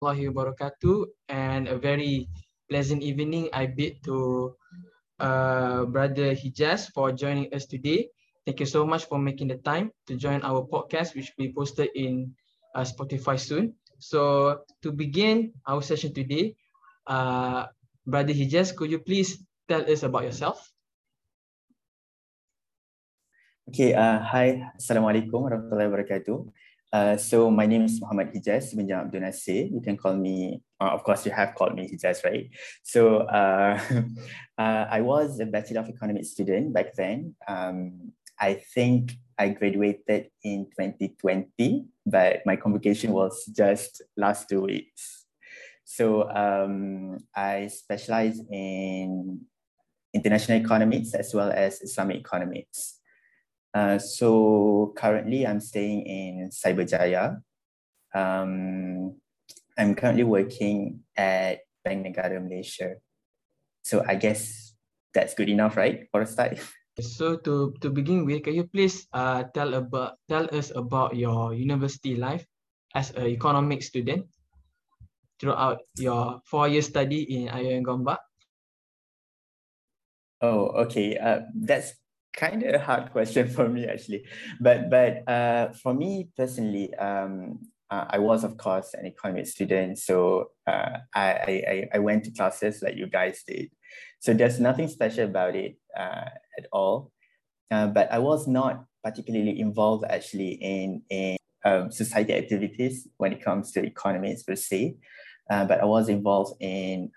warahmatullahi wabarakatuh and a very pleasant evening I bid to uh, Brother Hijaz for joining us today. Thank you so much for making the time to join our podcast which will be posted in uh, Spotify soon. So to begin our session today, uh, Brother Hijaz, could you please tell us about yourself? Okay, uh, hi, Assalamualaikum warahmatullahi wabarakatuh. Uh, so my name is Muhammad Hijaz bin Abdul Nasir. You can call me, uh, of course, you have called me Hijaz, right? So uh, uh, I was a Bachelor of Economics student back then. Um, I think I graduated in 2020, but my convocation was just last two weeks. So um, I specialize in international economics as well as Islamic economics. Uh, so currently I'm staying in Cyberjaya. Um, I'm currently working at Bank Negara Malaysia. So I guess that's good enough, right, for a start? So to, to begin with, can you please uh, tell about tell us about your university life as an economic student throughout your four-year study in IIUM Gombak? Oh, okay. Uh, that's kind of a hard question for me actually. But but uh, for me personally um, uh, I was of course an economics student. So uh, I, I I went to classes like you guys did. So there's nothing special about it uh, at all. Uh, but I was not particularly involved actually in in um, society activities when it comes to economics per se. Uh, but I was involved in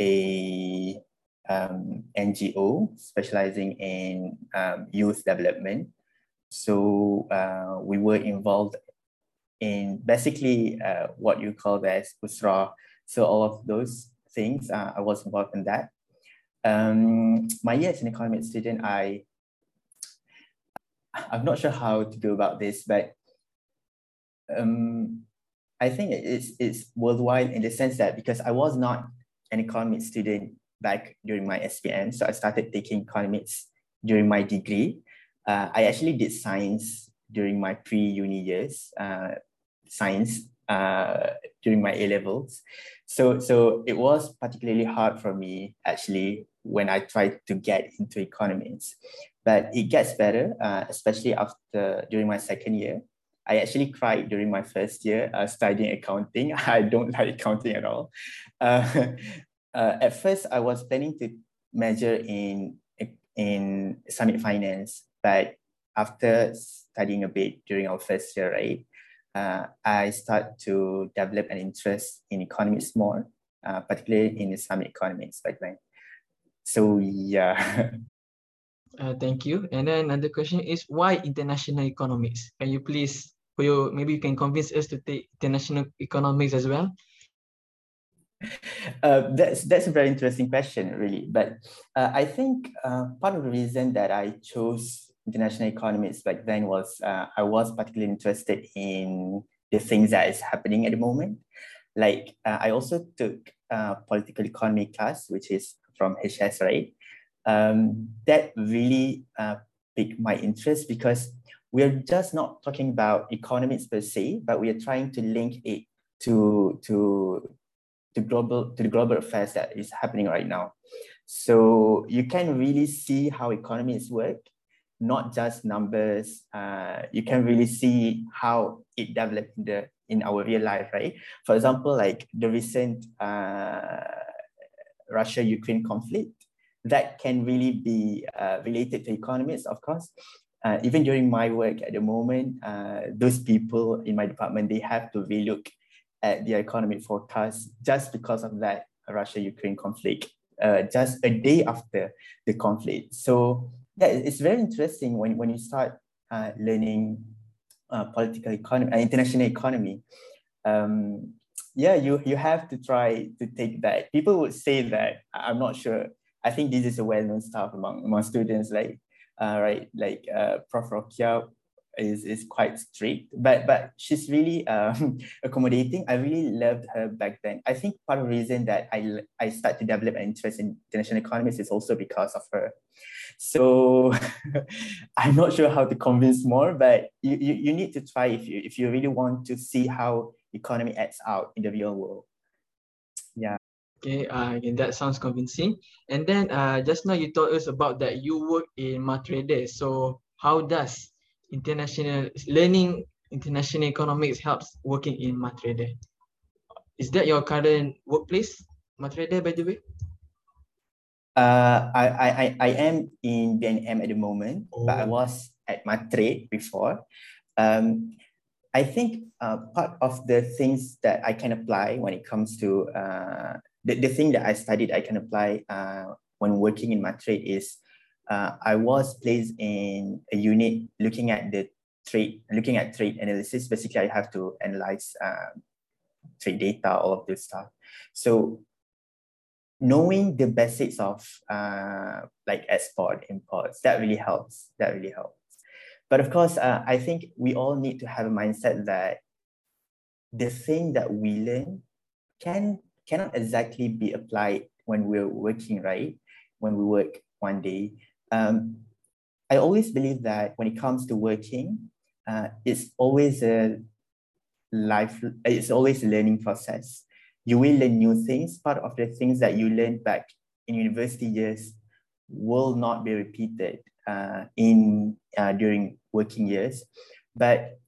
a um, NGO specializing in um, youth development. So uh, we were involved in basically uh, what you call as USRA. So all of those things, uh, I was involved in that. Um, my year as an economics student, I I'm not sure how to go about this, but um, I think it's it's worldwide in the sense that because I was not an economics student back during my SPM. So I started taking economics during my degree. Uh, I actually did science during my pre-uni years, uh, science uh, during my A levels. So, so it was particularly hard for me actually when I tried to get into economics. But it gets better, uh, especially after during my second year. I actually cried during my first year uh, studying accounting. I don't like accounting at all. Uh, uh, at first I was planning to major in in Islamic finance, but after studying a bit during our first year, right, uh, I start to develop an interest in economics more, uh, particularly in Islamic economics back then. So yeah. Uh, thank you. And then another question is why international economics? Can you please, you maybe you can convince us to take international economics as well? Uh, that's that's a very interesting question, really. But uh, I think uh, part of the reason that I chose international economics back then was uh, I was particularly interested in the things that is happening at the moment. Like uh, I also took uh, political economy class, which is from HS, right? Um, that really piqued my interest because we're just not talking about economics per se, but we are trying to link it to to to global to the global affairs that is happening right now. So you can really see how economies work, not just numbers. Uh, you can really see how it developed in the in our real life, right? For example, like the recent uh, Russia-Ukraine conflict, that can really be uh, related to economies, of course. Uh, even during my work at the moment, uh, those people in my department, they have to relook at the economic forecast just because of that Russia-Ukraine conflict, uh, just a day after the conflict. So yeah, it's very interesting when, when you start uh, learning uh, political economy, uh, international economy. Um, yeah, you, you have to try to take that. People would say that, I'm not sure. I think this is a well-known stuff among, among students, like, uh, right, like uh, Prof. Rokia is is quite strict, but but she's really um, accommodating. I really loved her back then. I think part of the reason that I I start to develop an interest in international economics is also because of her. So I'm not sure how to convince more, but you, you, you need to try if you if you really want to see how economy acts out in the real world. Yeah. Okay, uh, that sounds convincing. And then uh, just now you told us about that you work in Matrade. So how does international learning international economics helps working in Matrade? Is that your current workplace, Matrade, by the way? Uh, I, I, I am in BNM at the moment, oh. but I oh. was at Matrade before. Um, I think uh, part of the things that I can apply when it comes to uh, the, the thing that I studied, I can apply uh, when working in Matrade is uh, I was placed in a unit looking at the trade, looking at trade analysis. Basically, I have to analyze uh, trade data, all of this stuff. So knowing the basics of uh, like export, imports, that really helps. That really helps. But of course, uh, I think we all need to have a mindset that the thing that we learn can cannot exactly be applied when we're working, right? When we work one day. Um, I always believe that when it comes to working, uh, it's always a life, it's always a learning process. You will learn new things. Part of the things that you learned back in university years will not be repeated uh, in uh, during working years. But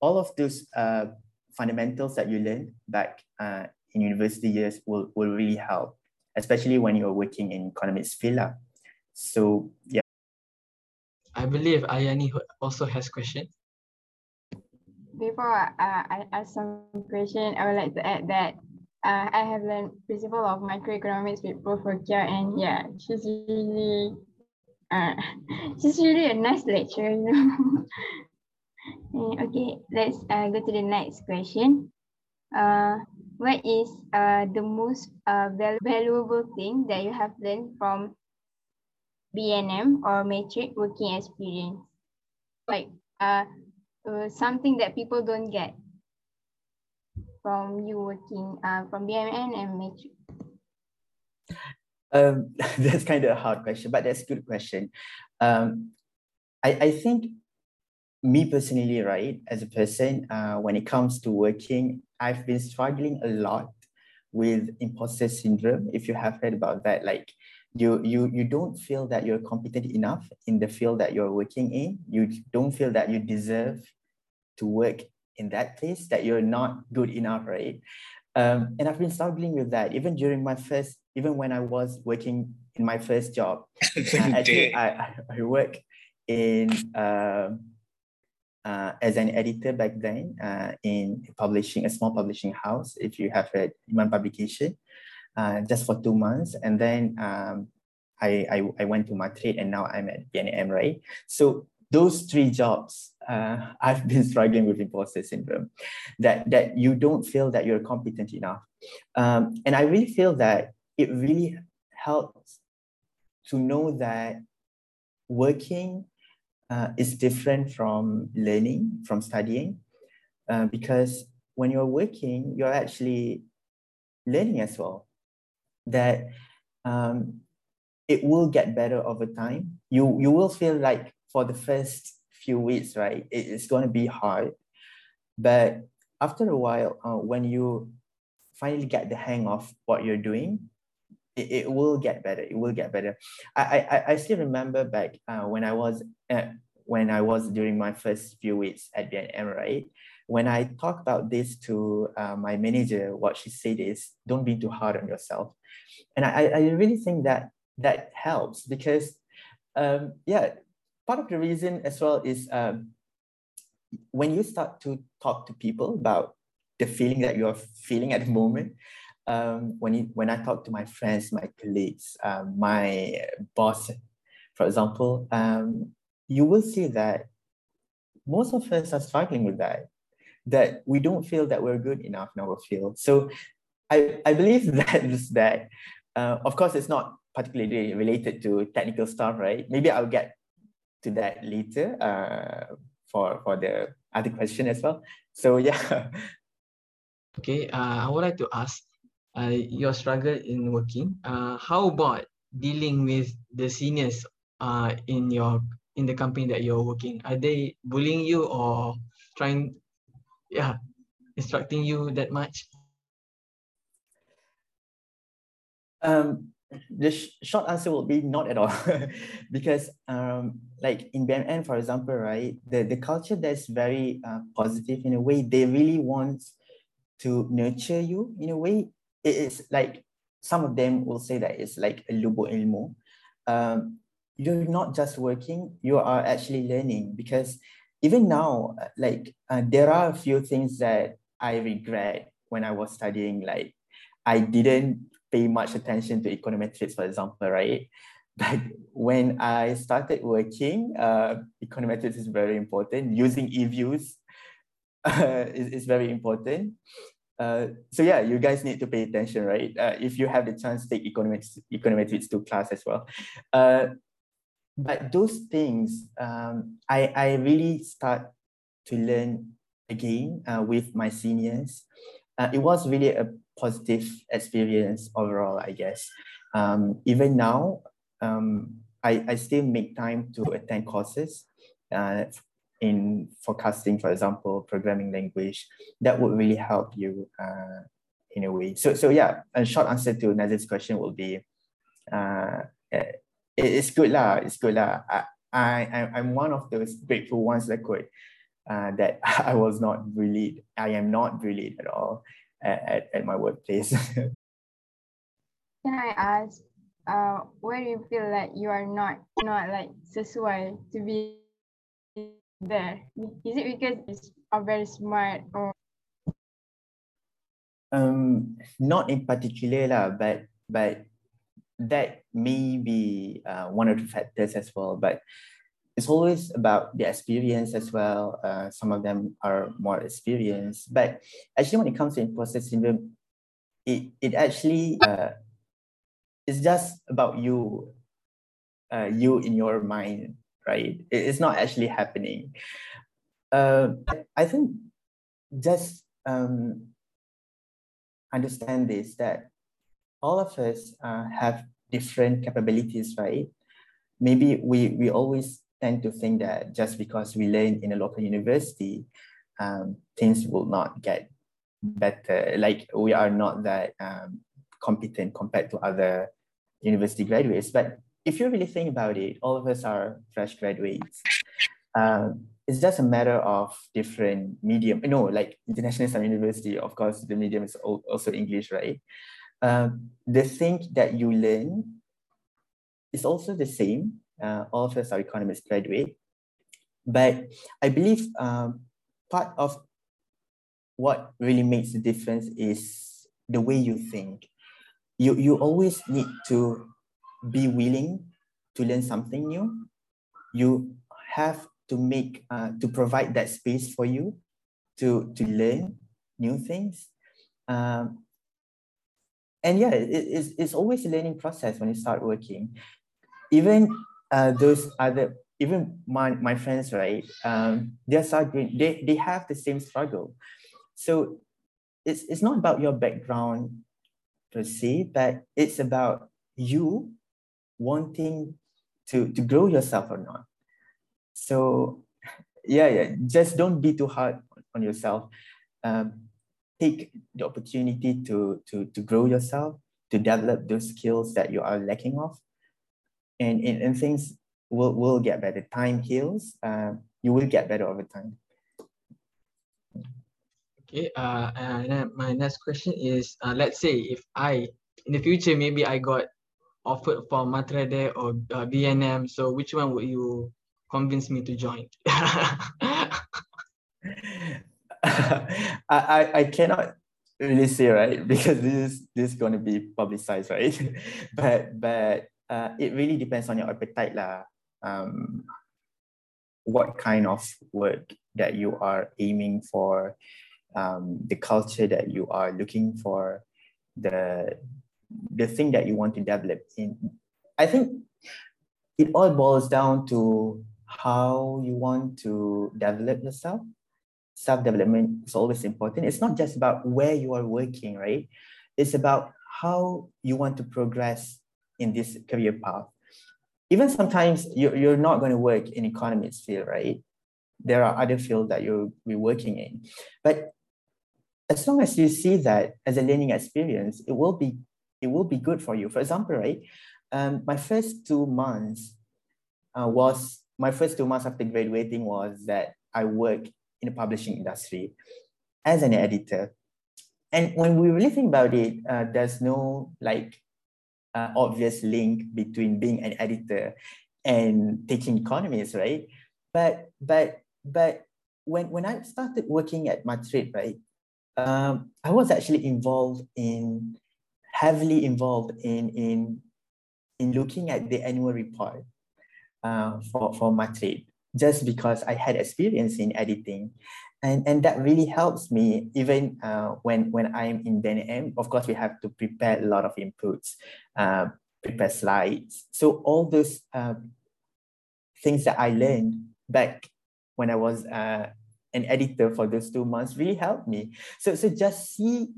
all of those uh, fundamentals that you learned back uh, in university years will, will really help, especially when you're working in economics field. So yeah. I believe Ayani also has questions. Before uh, I ask some question, I would like to add that uh, I have learned principle of microeconomics with Prof. Rokia and yeah, she's really uh, she's really a nice lecturer, you know. Okay, let's uh, go to the next question. Uh, what is uh, the most uh, valuable thing that you have learned from BNM or Matrade working experience? Like uh, uh, something that people don't get from you working uh, from BNM and Matrade. Um, that's kind of a hard question, but that's a good question. Um, I, I think me personally, right, as a person, uh, when it comes to working, I've been struggling a lot with imposter syndrome. If you have heard about that, like you you you don't feel that you're competent enough in the field that you're working in. You don't feel that you deserve to work in that place, that you're not good enough, right? Um, and I've been struggling with that even during my first even when I was working in my first job. actually, I, I work in uh, uh, as an editor back then uh, in publishing a small publishing house. If you have read Iman Publication, uh, just for two months, and then um, I, I I went to Matrade and now I'm at BNM, right? So those three jobs, uh, I've been struggling with imposter syndrome, that that you don't feel that you're competent enough, um, and I really feel that it really helps to know that working uh, is different from learning, from studying, uh, because when you're working, you're actually learning as well. That um, it will get better over time. You you will feel like for the first few weeks, right, it, it's going to be hard, but after a while, uh, when you finally get the hang of what you're doing, it, it will get better. It will get better. I I, I still remember back uh, when I was uh, when I was during my first few weeks at BNM, right? When I talk about this to uh, my manager, what she said is, "Don't be too hard on yourself," and I I really think that that helps because, um, yeah, part of the reason as well is um, when you start to talk to people about the feeling that you're feeling at the moment, um, when, it, when I talk to my friends, my colleagues, um, my boss, for example, um, you will see that most of us are struggling with that, that we don't feel that we're good enough in our field. So I, I believe that is that, uh, of course, it's not particularly related to technical stuff, right? Maybe I'll get to that later uh, for, for the other question as well. So yeah. Okay, uh, I would like to ask, uh, your struggle in working. Uh, how about dealing with the seniors uh, in your in the company that you're working? Are they bullying you or trying? Yeah, instructing you that much? Um, the sh short answer will be not at all because um, like in BNM, for example, right, the, the culture that's very uh, positive in a way, they really want to nurture you in a way. It is like some of them will say that it's like a lubo ilmu. Um, you're not just working, you are actually learning because even now, like uh, there are a few things that I regret when I was studying, like I didn't pay much attention to econometrics, for example, right? But when I started working, uh, econometrics is very important. Using eViews uh, is, is very important. Uh, so yeah, you guys need to pay attention, right? Uh, if you have the chance, take econometrics, econometrics to class as well. Uh, but those things, um, I, I really start to learn again uh, with my seniors. Uh, it was really a positive experience overall, I guess. Um, even now, um, I, I still make time to attend courses uh, in forecasting, for example, programming language. That would really help you uh, in a way. So, so yeah, a short answer to Nazir's question will be, uh, it's good lah. It's good lah. I, I, I'm one of those grateful ones that could, uh, that I was not bullied. I am not bullied at all at, at my workplace. Can I ask, uh, where do you feel like you are not not like sesuai to be there? Is it because you are very smart or? Um, not in particular lah, but but that may be uh, one of the factors as well. But it's always about the experience as well. Uh, some of them are more experienced, but actually when it comes to imposter syndrome, it, it actually, uh, it's just about you, uh, you in your mind, right? It, it's not actually happening. Uh, I think just um, understand this, that all of us uh, have different capabilities, right? Maybe we, we always tend to think that just because we learn in a local university, um, things will not get better. Like we are not that um, competent compared to other university graduates. But if you really think about it, all of us are fresh graduates. Um, it's just a matter of different medium. Know, like International University, of course, the medium is also English, right? Um, the thing that you learn is also the same uh, all of us are economists graduate. But I believe um, part of what really makes the difference is the way you think. You, you always need to be willing to learn something new. You have to make, uh, to provide that space for you to, to learn new things. Um, and yeah, it, it's, it's always a learning process when you start working. Even uh, those other even my, my friends right um, they're struggling they, they have the same struggle. So it's, it's not about your background per se but it's about you wanting to, to grow yourself or not. So yeah yeah just don't be too hard on yourself. Um, take the opportunity to, to, to grow yourself to develop those skills that you are lacking of and, and, and things will, will get better. Time heals. Uh, you will get better over time. Okay, uh, and my next question is, uh, let's say if I, in the future, maybe I got offered for Matrade or uh, BNM, so which one would you convince me to join? I, I, cannot really say, right? Because this is, this is going to be publicized, right? but, but uh, it really depends on your appetite lah. Um, what kind of work that you are aiming for, um, the culture that you are looking for, the the thing that you want to develop in. I think it all boils down to how you want to develop yourself. Self-development is always important. It's not just about where you are working, right? It's about how you want to progress in this career path. Even sometimes you're, you're not going to work in economics field, right? There are other fields that you'll be working in. But as long as you see that as a learning experience, it will be it will be good for you. For example, right, um, my first two months uh, was my first two months after graduating was that I worked in the publishing industry as an editor. And when we really think about it, uh, there's no like uh, obvious link between being an editor and teaching economics, right? But but but when when I started working at Matrade, right, um, I was actually involved in heavily involved in in in looking at the annual report uh, for for Matrade just because I had experience in editing. And, and that really helps me even uh, when, when I'm in BNM. Of course, we have to prepare a lot of inputs, uh, prepare slides. So all those uh, things that I learned back when I was uh, an editor for those two months really helped me. So, so just see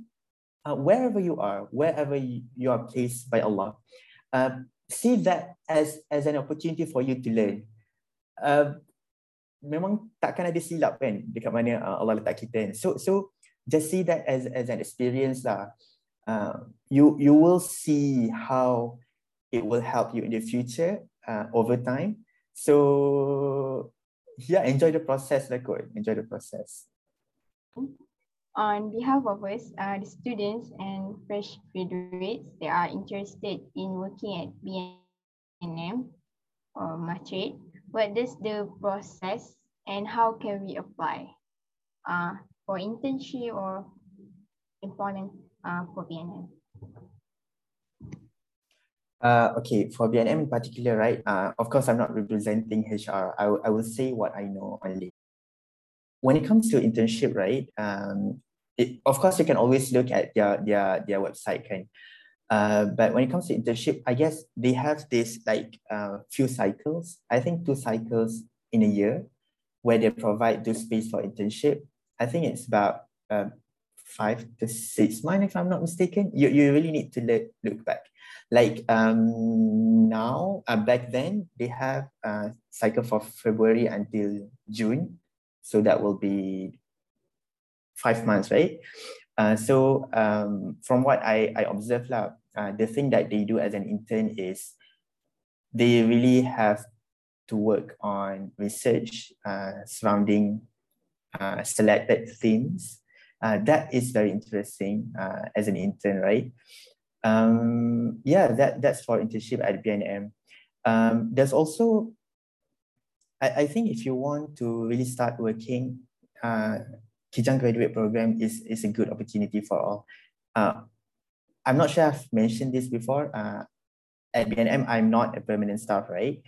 uh, wherever you are, wherever you, you are placed by Allah, uh, see that as, as an opportunity for you to learn. Uh, memang takkan ada silap kan dekat mana uh, Allah letak kita. So so just see that as as an experience lah. Uh, you you will see how it will help you in the future uh, over time. So yeah, enjoy the process lah kot. Enjoy the process. On behalf of us, uh, the students and fresh graduates that are interested in working at BNM or Matrade, what is the process and how can we apply uh, for internship or employment uh, for BNM? Uh, okay, for BNM in particular, right? Uh, of course, I'm not representing HR. I, I will say what I know only. When it comes to internship, right? Um, it, of course, you can always look at their their their website, can. Uh, but when it comes to internship, I guess they have this like uh, few cycles. I think two cycles in a year, where they provide this space for internship. I think it's about uh, five to six months, if I'm not mistaken. You, you really need to look, look back. Like um, now, uh, back then, they have a cycle for February until June. So that will be five months, right? Uh, so um, from what I, I observed, uh, the thing that they do as an intern is they really have to work on research uh, surrounding uh, selected themes. Uh, that is very interesting uh, as an intern, right? Um, yeah, that, that's for internship at BNM. Um, there's also, I, I think if you want to really start working, uh, Kijang graduate program is, is a good opportunity for all. Uh, I'm not sure I've mentioned this before. Uh, at BNM, I'm not a permanent staff, right?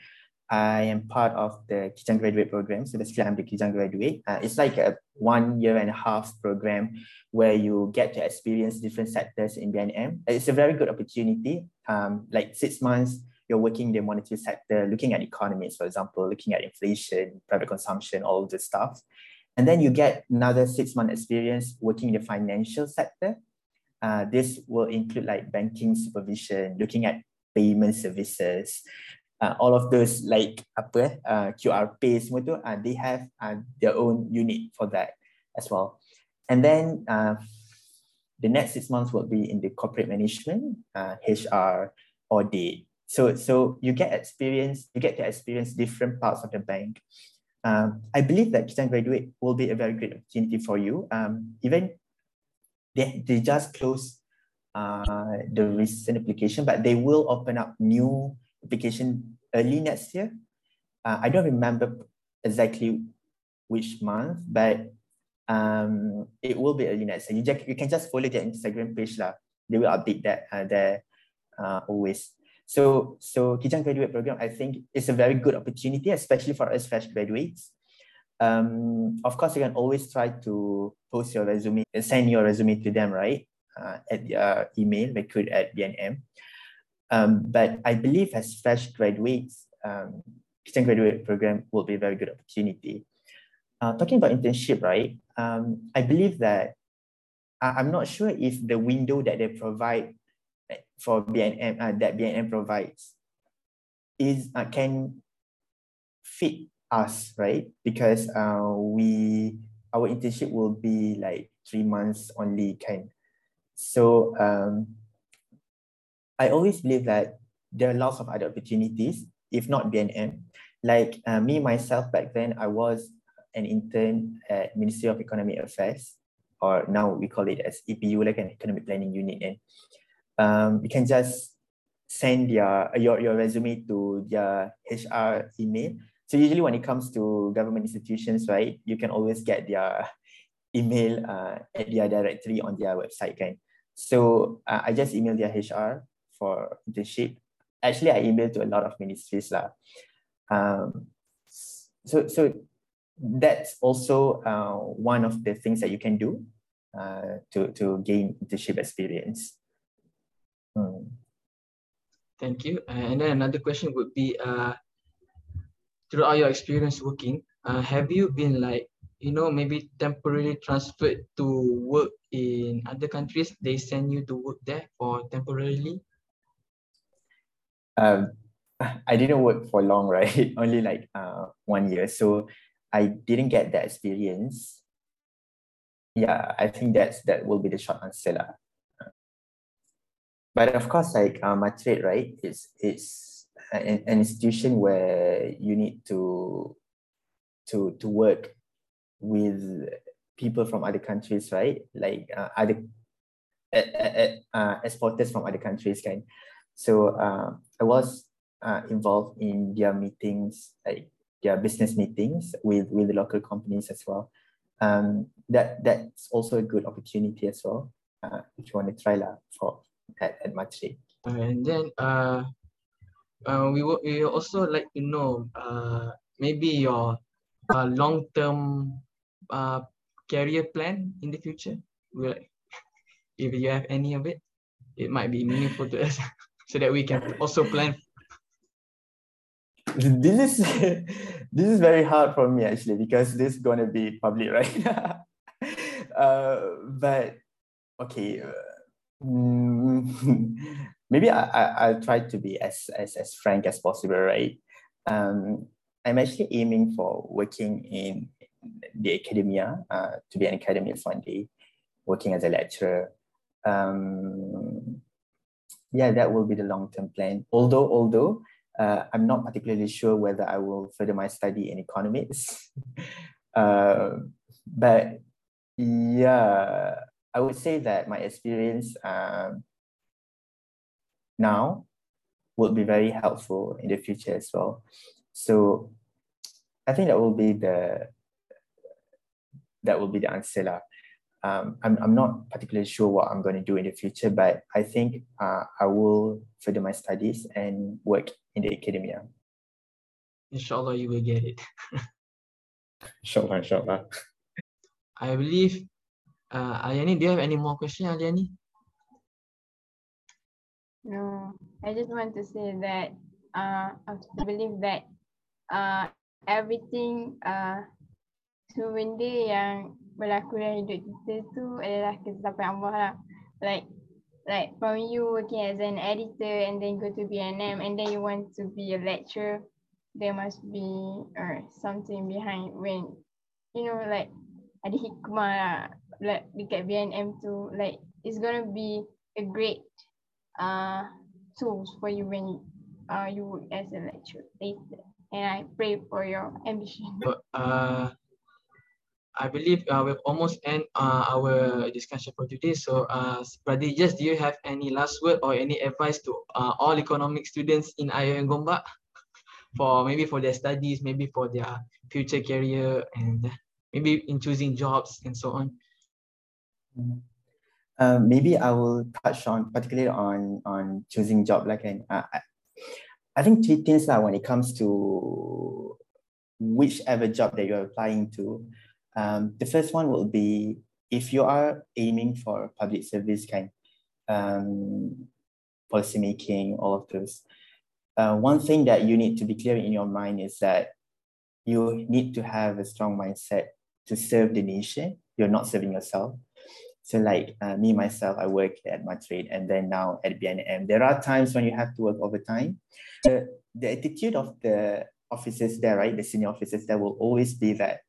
I am part of the Kijang graduate program. So basically, I'm the Kijang graduate. Uh, it's like a one year and a half program where you get to experience different sectors in BNM. It's a very good opportunity. Um, like six months, you're working in the monetary sector, looking at economies, for example, looking at inflation, private consumption, all this stuff. And then you get another six month experience working in the financial sector. Uh, this will include like banking supervision, looking at payment services, uh, all of those like apa uh, QR pay semua tu, uh, they have uh, their own unit for that as well. And then uh, the next six months will be in the corporate management, uh, HR, audit. So, so you get experience, you get to experience different parts of the bank. Um, I believe that Kijang Graduate will be a very great opportunity for you. Um, even they, they just closed uh, the recent application, but they will open up new application early next year. Uh, I don't remember exactly which month, but um, it will be early next year. You, just, you can just follow their Instagram page. Lah. They will update that uh, there uh, always. So, so Kijang Graduate Program, I think is a very good opportunity, especially for us fresh graduates. Um, of course, you can always try to post your resume, send your resume to them, right? Uh, at their email, recruit at BNM. Um, but I believe as fresh graduates, um, Graduate Program will be a very good opportunity. Uh, talking about internship, right? Um, I believe that I'm not sure if the window that they provide for BNM uh, that BNM provides is uh, can fit us right because uh, we our internship will be like three months only kind. So um, I always believe that there are lots of other opportunities, if not BNM. Like uh, me, myself, back then, I was an intern at Ministry of Economic Affairs, or now we call it as EPU, like an Economic Planning Unit. And um, you can just send your, your, your resume to their HR email. So usually when it comes to government institutions, right, you can always get their email uh, at their directory on their website, kind. So uh, I just emailed their HR for internship. Actually, I emailed to a lot of ministries. Lah. Um, so, so that's also uh, one of the things that you can do uh, to, to gain internship experience. Thank you. and then another question would be, uh, throughout your experience working, uh, have you been like, you know, maybe temporarily transferred to work in other countries? They send you to work there for temporarily? Um, I didn't work for long, right? Only like uh, one year. So I didn't get that experience. Yeah, I think that's that will be the short answer. Lah. But of course, like uh, Matrade, right? It's it's an, an institution where you need to to to work with people from other countries, right? Like uh, other uh, uh, exporters from other countries, kind. So uh, I was uh, involved in their meetings, like their business meetings with with the local companies as well. Um, that that's also a good opportunity as well. Uh, if you want to try lah for at, at Matrade. And then uh, uh, we will we also like to know uh, maybe your uh, long term uh, career plan in the future. Will if you have any of it, it might be meaningful to us so that we can also plan this is this is very hard for me actually because this is gonna be public, right? uh, but okay, uh, mm, maybe I, I I'll try to be as as as frank as possible, right? Um, I'm actually aiming for working in the academia, uh, to be an academic one day, working as a lecturer. Um, yeah, that will be the long term plan. Although although uh, I'm not particularly sure whether I will further my study in economics. uh, but yeah, I would say that my experience um, now would be very helpful in the future as well. So I think that will be the that will be the answer. Lah um, I'm, I'm not particularly sure what I'm going to do in the future, but I think uh, I will further my studies and work in the academia. Inshallah, you will get it. inshallah, inshallah. I believe, uh, Aliani, do you have any more questions, Aliani? No, I just want to say that uh, I believe that uh, everything uh, semua benda yang berlaku dalam hidup kita tu adalah ketetapan Allah lah. Like like from you working as an editor and then go to BNM and then you want to be a lecturer, there must be or uh, something behind when you know like ada hikmah lah like dekat BNM tu like it's gonna be a great uh tools for you when uh you work as a lecturer later. And I pray for your ambition. Uh, I believe uh, we've almost end uh, our discussion for today. So, uh, Just, do you have any last word or any advice to uh, all economic students in IIUM Gombak for maybe for their studies, maybe for their future career, and maybe in choosing jobs and so on? Uh, maybe I will touch on particularly on on choosing job. Like, uh, I, think three things that when it comes to whichever job that you're applying to um, the first one will be if you are aiming for public service kind um, policy making, all of those. Uh, one thing that you need to be clear in your mind is that you need to have a strong mindset to serve the nation. You're not serving yourself. So, like uh, me myself, I work at Matrade and then now at BNM. There are times when you have to work overtime. The, the attitude of the officers there, right, the senior officers there will always be that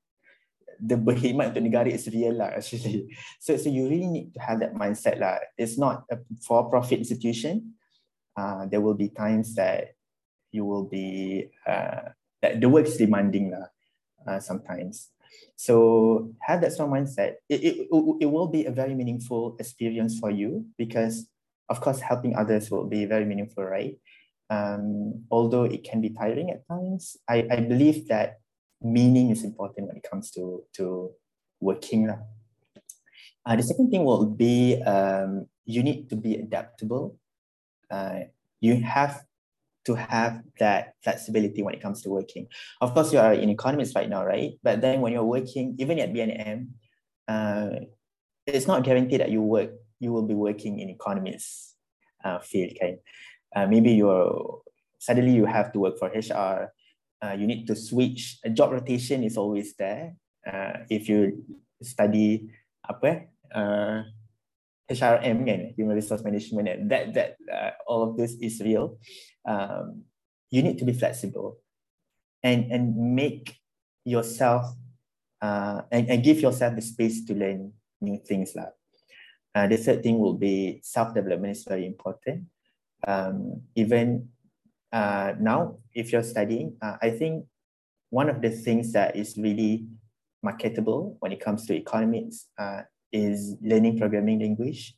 the berkhidmat untuk negara is real lah actually. So so you really need to have that mindset lah. It's not a for-profit institution. Uh, there will be times that you will be uh, that the work is demanding lah. Uh, sometimes. So have that strong mindset. It, it, it will be a very meaningful experience for you because of course helping others will be very meaningful, right? Um, although it can be tiring at times, I, I believe that meaning is important when it comes to, to working. Uh, the second thing will be um, you need to be adaptable. Uh, you have to have that flexibility when it comes to working. Of course, you are in economics right now, right? But then when you're working, even at BNM, uh, it's not guaranteed that you work, you will be working in economics uh, field, okay? Uh, maybe you're, suddenly you have to work for HR, uh, you need to switch, a job rotation is always there. Uh, if you study apa, uh, HRM kan, human resource management and that that uh, all of this is real. Um, you need to be flexible and and make yourself uh, and, and give yourself the space to learn new things lah. Uh, the third thing will be self-development is very important. Um, even uh, now, if you're studying, uh, I think one of the things that is really marketable when it comes to economics uh, is learning programming language,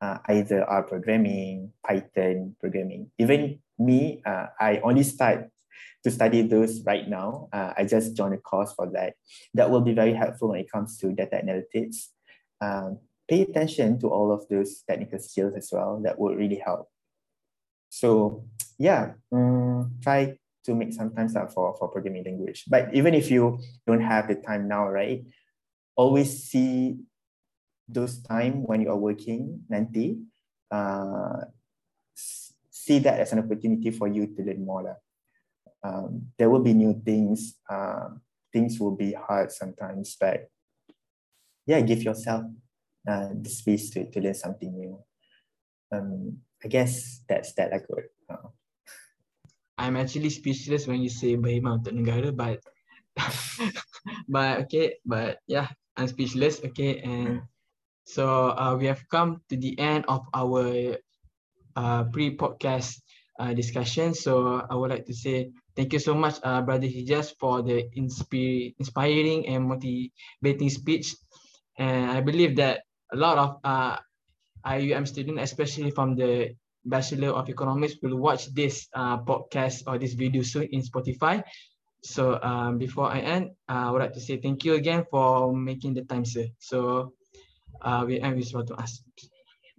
uh, either R programming, Python programming. Even me, uh, I only start to study those right now. Uh, I just joined a course for that. That will be very helpful when it comes to data analytics. Um, pay attention to all of those technical skills as well. That would really help. So yeah, um, try to make some time for, for programming language. But even if you don't have the time now, right? Always see those time when you are working nanti uh, see that as an opportunity for you to learn more um, there will be new things uh, things will be hard sometimes but yeah give yourself uh, the space to, to learn something new um, i guess that's that i could uh, I'm actually speechless when you say berkhidmat untuk negara, but but okay, but yeah, I'm speechless. Okay, and So uh, we have come to the end of our uh, pre-podcast uh, discussion. So I would like to say thank you so much, uh, Brother Hijaz, for the insp- inspiring and motivating speech. And I believe that a lot of uh, IUM students, especially from the Bachelor of Economics, will watch this uh, podcast or this video soon in Spotify. So um, before I end, I would like to say thank you again for making the time, sir. So uh, we, and we want to ask